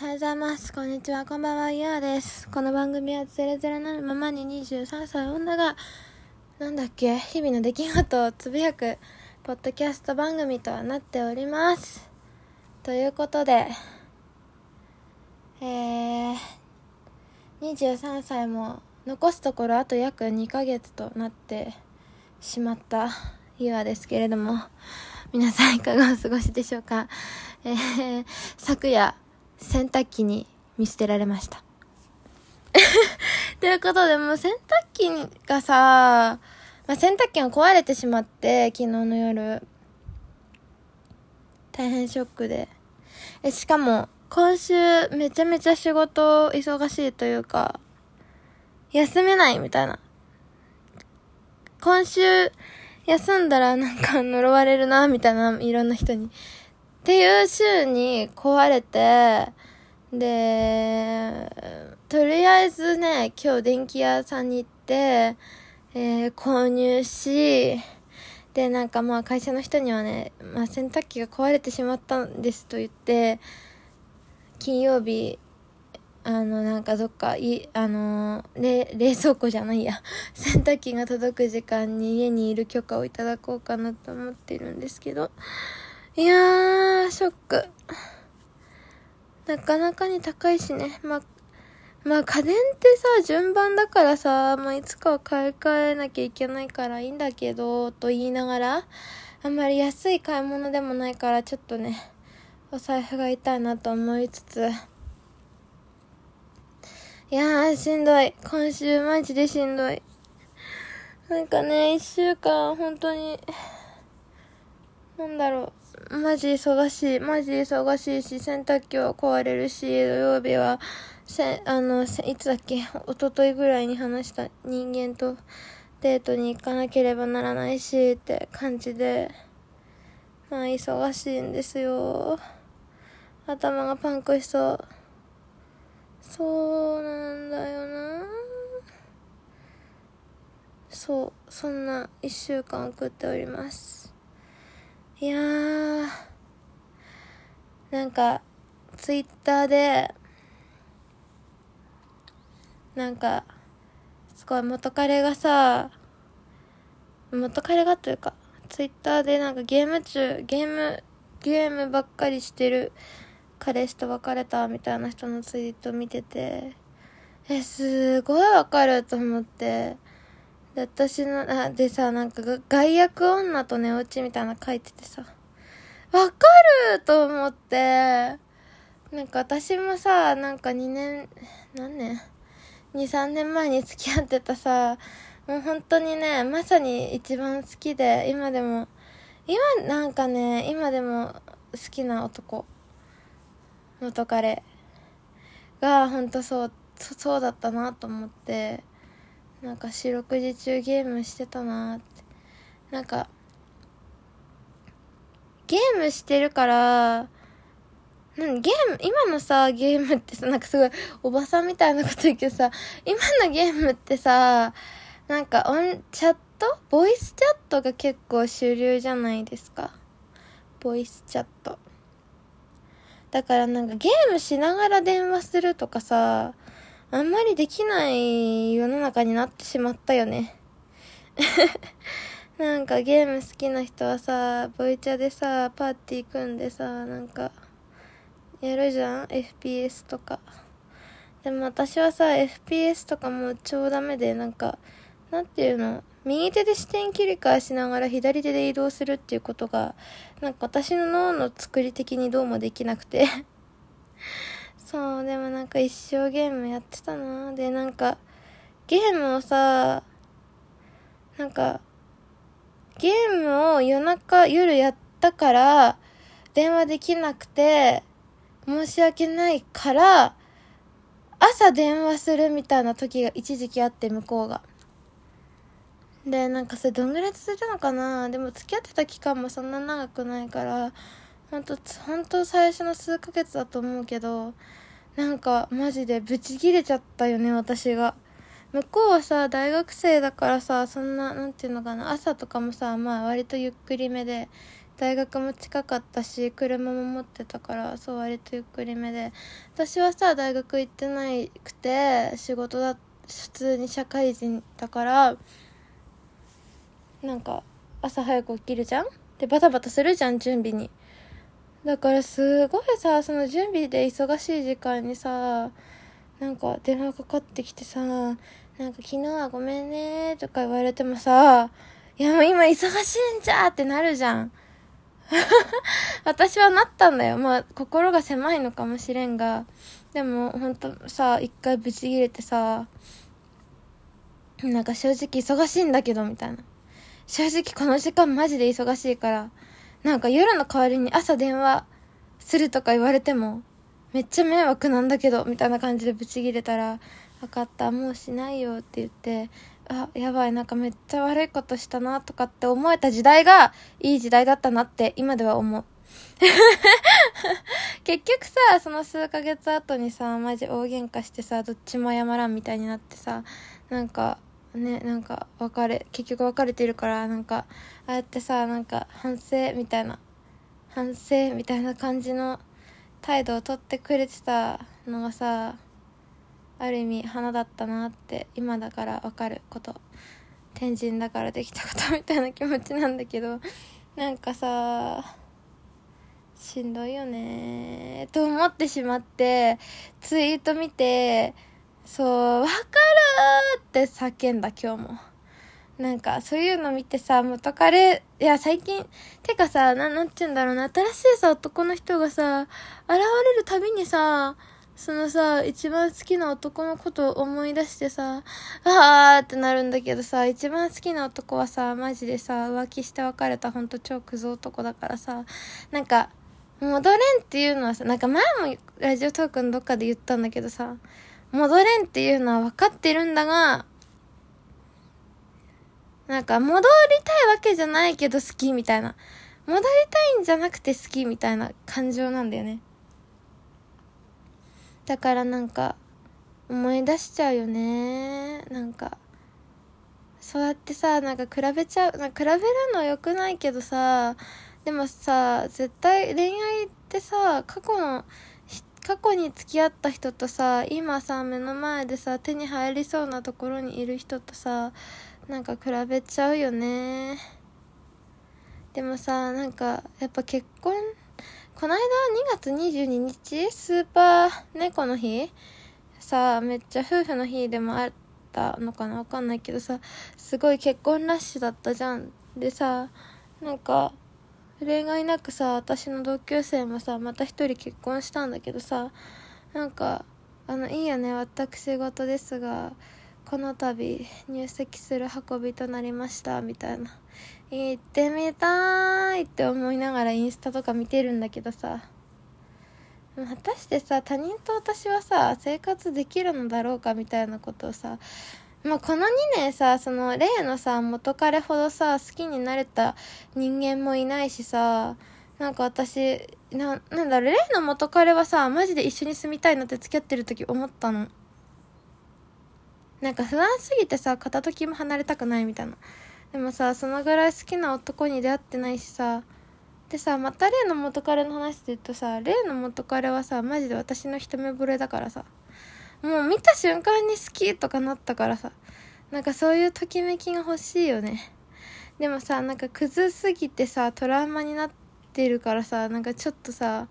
おはようございます。こんにちは。こんばんは。イヤーです。この番組はゼロゼロなるままに23歳女が、なんだっけ、日々の出来事をつぶやく、ポッドキャスト番組となっております。ということで、えー、23歳も残すところあと約2ヶ月となってしまったイワですけれども、皆さんいかがお過ごしでしょうか？えー、昨夜、洗濯機に見捨てられました。ということで、もう洗濯機がさ、まあ、洗濯機が壊れてしまって、昨日の夜。大変ショックで。え、しかも、今週めちゃめちゃ仕事忙しいというか、休めないみたいな。今週休んだらなんか呪われるな、みたいな、いろんな人に。っていう週に壊れて、で、とりあえずね、今日電気屋さんに行って、えー、購入し、で、なんかまあ会社の人にはね、まあ洗濯機が壊れてしまったんですと言って、金曜日、あの、なんかどっか、い、あの冷、冷蔵庫じゃないや、洗濯機が届く時間に家にいる許可をいただこうかなと思ってるんですけど、いやー、ショック。なかなかに高いしね。ま、まあ家電ってさ、順番だからさ、まあいつかは買い替えなきゃいけないからいいんだけど、と言いながら、あんまり安い買い物でもないから、ちょっとね、お財布が痛いなと思いつつ、いやー、しんどい。今週マジでしんどい。なんかね、一週間、本当に、なんだろう。マジ忙しい。マジ忙しいし、洗濯機は壊れるし、土曜日は、せ、あの、いつだっけ？一昨日ぐらいに話した人間とデートに行かなければならないし、って感じで、まあ、忙しいんですよ。頭がパンクしそう。そうなんだよなそう、そんな一週間送っております。いやー、なんか、ツイッターで、なんか、すごい元彼がさ、元彼がというか、ツイッターでなんかゲーム中、ゲーム、ゲームばっかりしてる彼氏と別れたみたいな人のツイート見てて、え、すごいわかると思って、で、私の、あ、でさ、なんか、外役女と寝落ちみたいなの書いててさ、わかると思って、なんか私もさ、なんか2年、何年 ?2、3年前に付き合ってたさ、もう本当にね、まさに一番好きで、今でも、今なんかね、今でも好きな男、元彼が本当そう、そうだったなと思って、なんか四六時中ゲームしてたなーって。なんか、ゲームしてるから、何ゲーム、今のさ、ゲームってさ、なんかすごい、おばさんみたいなこと言うけどさ、今のゲームってさ、なんかオン、チャットボイスチャットが結構主流じゃないですか。ボイスチャット。だからなんかゲームしながら電話するとかさ、あんまりできない世の中になってしまったよね。なんかゲーム好きな人はさ、ボイチャでさ、パーティー組んでさ、なんか、やるじゃん ?FPS とか。でも私はさ、FPS とかも超ダメで、なんか、なんていうの？右手で視点切り替えしながら左手で移動するっていうことが、なんか私の脳の作り的にどうもできなくて。そう、でもなんか一生ゲームやってたなで、なんか、ゲームをさ、なんか、ゲームを夜中、夜やったから、電話できなくて、申し訳ないから、朝電話するみたいな時が一時期あって、向こうが。で、なんかそれどんぐらい続いたのかなでも付き合ってた期間もそんな長くないから、ほんと、ほんと最初の数ヶ月だと思うけど、なんかマジでブチ切れちゃったよね、私が。向こうはさ、大学生だからさ、そんな、なんていうのかな、朝とかもさ、まあ割とゆっくりめで、大学も近かったし車も持ってたからそう割とゆっくりめで私はさ大学行ってなくて仕事だ普通に社会人だからなんか朝早く起きるじゃん？でバタバタするじゃん準備にだからすごいさその準備で忙しい時間にさなんか電話かかってきてさなんか昨日はごめんねとか言われてもさいやもう今忙しいんじゃってなるじゃん 私はなったんだよ。まあ、心が狭いのかもしれんが。でも、ほんとさ、一回ブチ切れてさ、なんか正直忙しいんだけど、みたいな。正直この時間マジで忙しいから、なんか夜の代わりに朝電話するとか言われても、めっちゃ迷惑なんだけど、みたいな感じでブチ切れたら、分かった、もうしないよって言って、あ、やばい、なんかめっちゃ悪いことしたなとかって思えた時代がいい時代だったなって今では思う。結局さ、その数ヶ月後にさ、マジ大喧嘩してさ、どっちも謝らんみたいになってさ、なんか、ね、なんか別れ、結局別れてるから、なんか、ああやってさ、なんか反省みたいな、反省みたいな感じの態度をとってくれてたのがさ、ある意味花だったなって今だから分かること。天神だからできたこと みたいな気持ちなんだけどなんかさしんどいよねと思ってしまってツイート見てそう分かるって叫んだ今日も。なんかそういうの見てさ元彼いや最近てかさななんて言うんだろうな。新しいさ男の人がさ現れるたびにさそのさ、一番好きな男のことを思い出してさ、あーってなるんだけどさ、一番好きな男はさ、マジでさ、浮気して別れたほんと超クズ男だからさ、なんか、戻れんっていうのはさ、なんか前もラジオトークのどっかで言ったんだけどさ、戻れんっていうのは分かってるんだが、なんか戻りたいわけじゃないけど好きみたいな。戻りたいんじゃなくて好きみたいな感情なんだよね。だからなんか思い出しちゃうよねなんかそうやってさなんか比べちゃうなんか比べるのよくないけどさでもさ絶対恋愛ってさ過去の過去に付き合った人とさ今さ目の前でさ手に入りそうなところにいる人とさなんか比べちゃうよね。でもさなんかやっぱ結婚この間2月22日スーパー猫の日さめっちゃ夫婦の日でもあったのかなわかんないけどさすごい結婚ラッシュだったじゃん。でさなんか恋愛なくさ私の同級生もさまた一人結婚したんだけどさなんかあのいいよね私事ですがこの度入籍する運びとなりましたみたいな。行ってみたいって思いながらインスタとか見てるんだけどさ。果たしてさ他人と私はさ生活できるのだろうかみたいなことをさまあ、この2年さその例のさ元彼ほどさ好きになれた人間もいないしさなんか私ななんだろう例の元彼はさマジで一緒に住みたいなって付き合ってる時思ったの。なんか不安すぎてさ片時も離れたくないみたいな。でもさそのぐらい好きな男に出会ってないしさでさまた例の元彼の話で言うとさ例の元彼はさマジで私の一目惚れだからさ。もう見た瞬間に好きとかなったからさ。なんかそういうときめきが欲しいよね。でもさなんかクズすぎてさトラウマになってるからさなんかちょっとさ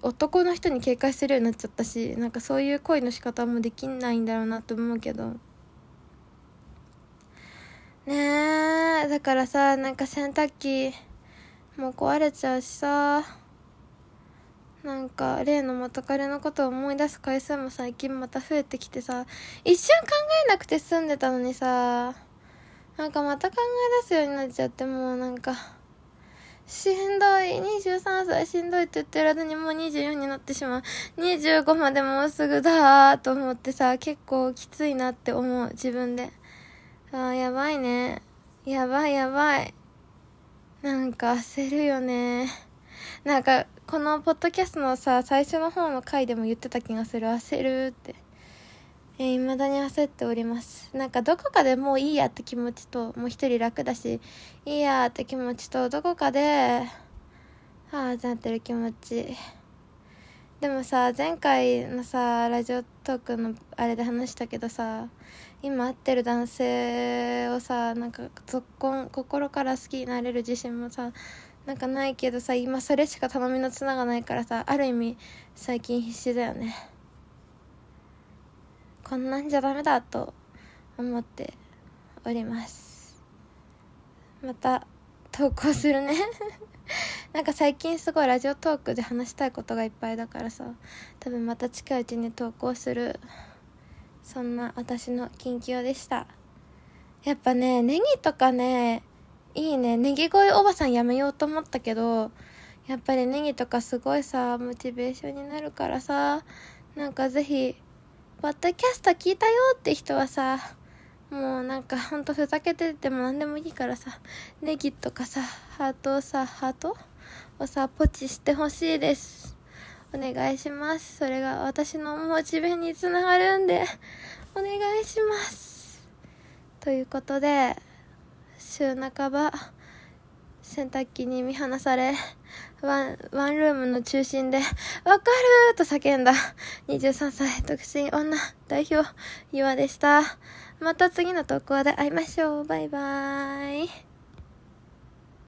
男の人に警戒するようになっちゃったしなんかそういう恋の仕方もできないんだろうなって思うけど。ねえだからさなんか洗濯機もう壊れちゃうしさ。なんか例の元彼のことを思い出す回数も最近また増えてきてさ一瞬考えなくて済んでたのにさなんかまた考え出すようになっちゃってもうなんかしんどい23歳しんどいって言ってる間にもう24になってしまう25までもうすぐだーと思ってさ結構きついなって思う自分であーやばいね。やばいやばい。なんか焦るよね。なんか、このポッドキャストのさ、最初の方の回でも言ってた気がする。焦るって。えー、未だに焦っております。なんかどこかでもういいやって気持ちと、もう一人楽だし、いいやって気持ちと、どこかで、はあってなってる気持ち。でもさ、前回のさ、ラジオトークのあれで話したけどさ、今会ってる男性をさ、なんか、ぞっこん、心から好きになれる自信もさ、なんかないけどさ、今それしか頼みの綱がないからさ、ある意味、最近必死だよね。こんなんじゃダメだと思っております。また投稿するね。なんか最近すごいラジオトークで話したいことがいっぱいだからさ多分また近いうちに投稿する。そんな私の近況でした。やっぱねネギとかねいいねネギ声おばさんやめようと思ったけどやっぱりネギとかすごいさモチベーションになるからさなんかぜひポッドキャスト聞いたよって人はさ、もうなんかほんとふざけてても何でもいいからさ、ネギとかさ、ハートをさ、ハートをさ、ポチしてほしいです。お願いします。それが私のモチベにつながるんで、お願いします。ということで、週半ば、洗濯機に見放され、ワン、ワンルームの中心で、わかると叫んだ、23歳独身女代表、岩でした。また次の投稿で会いましょう。バイバーイ。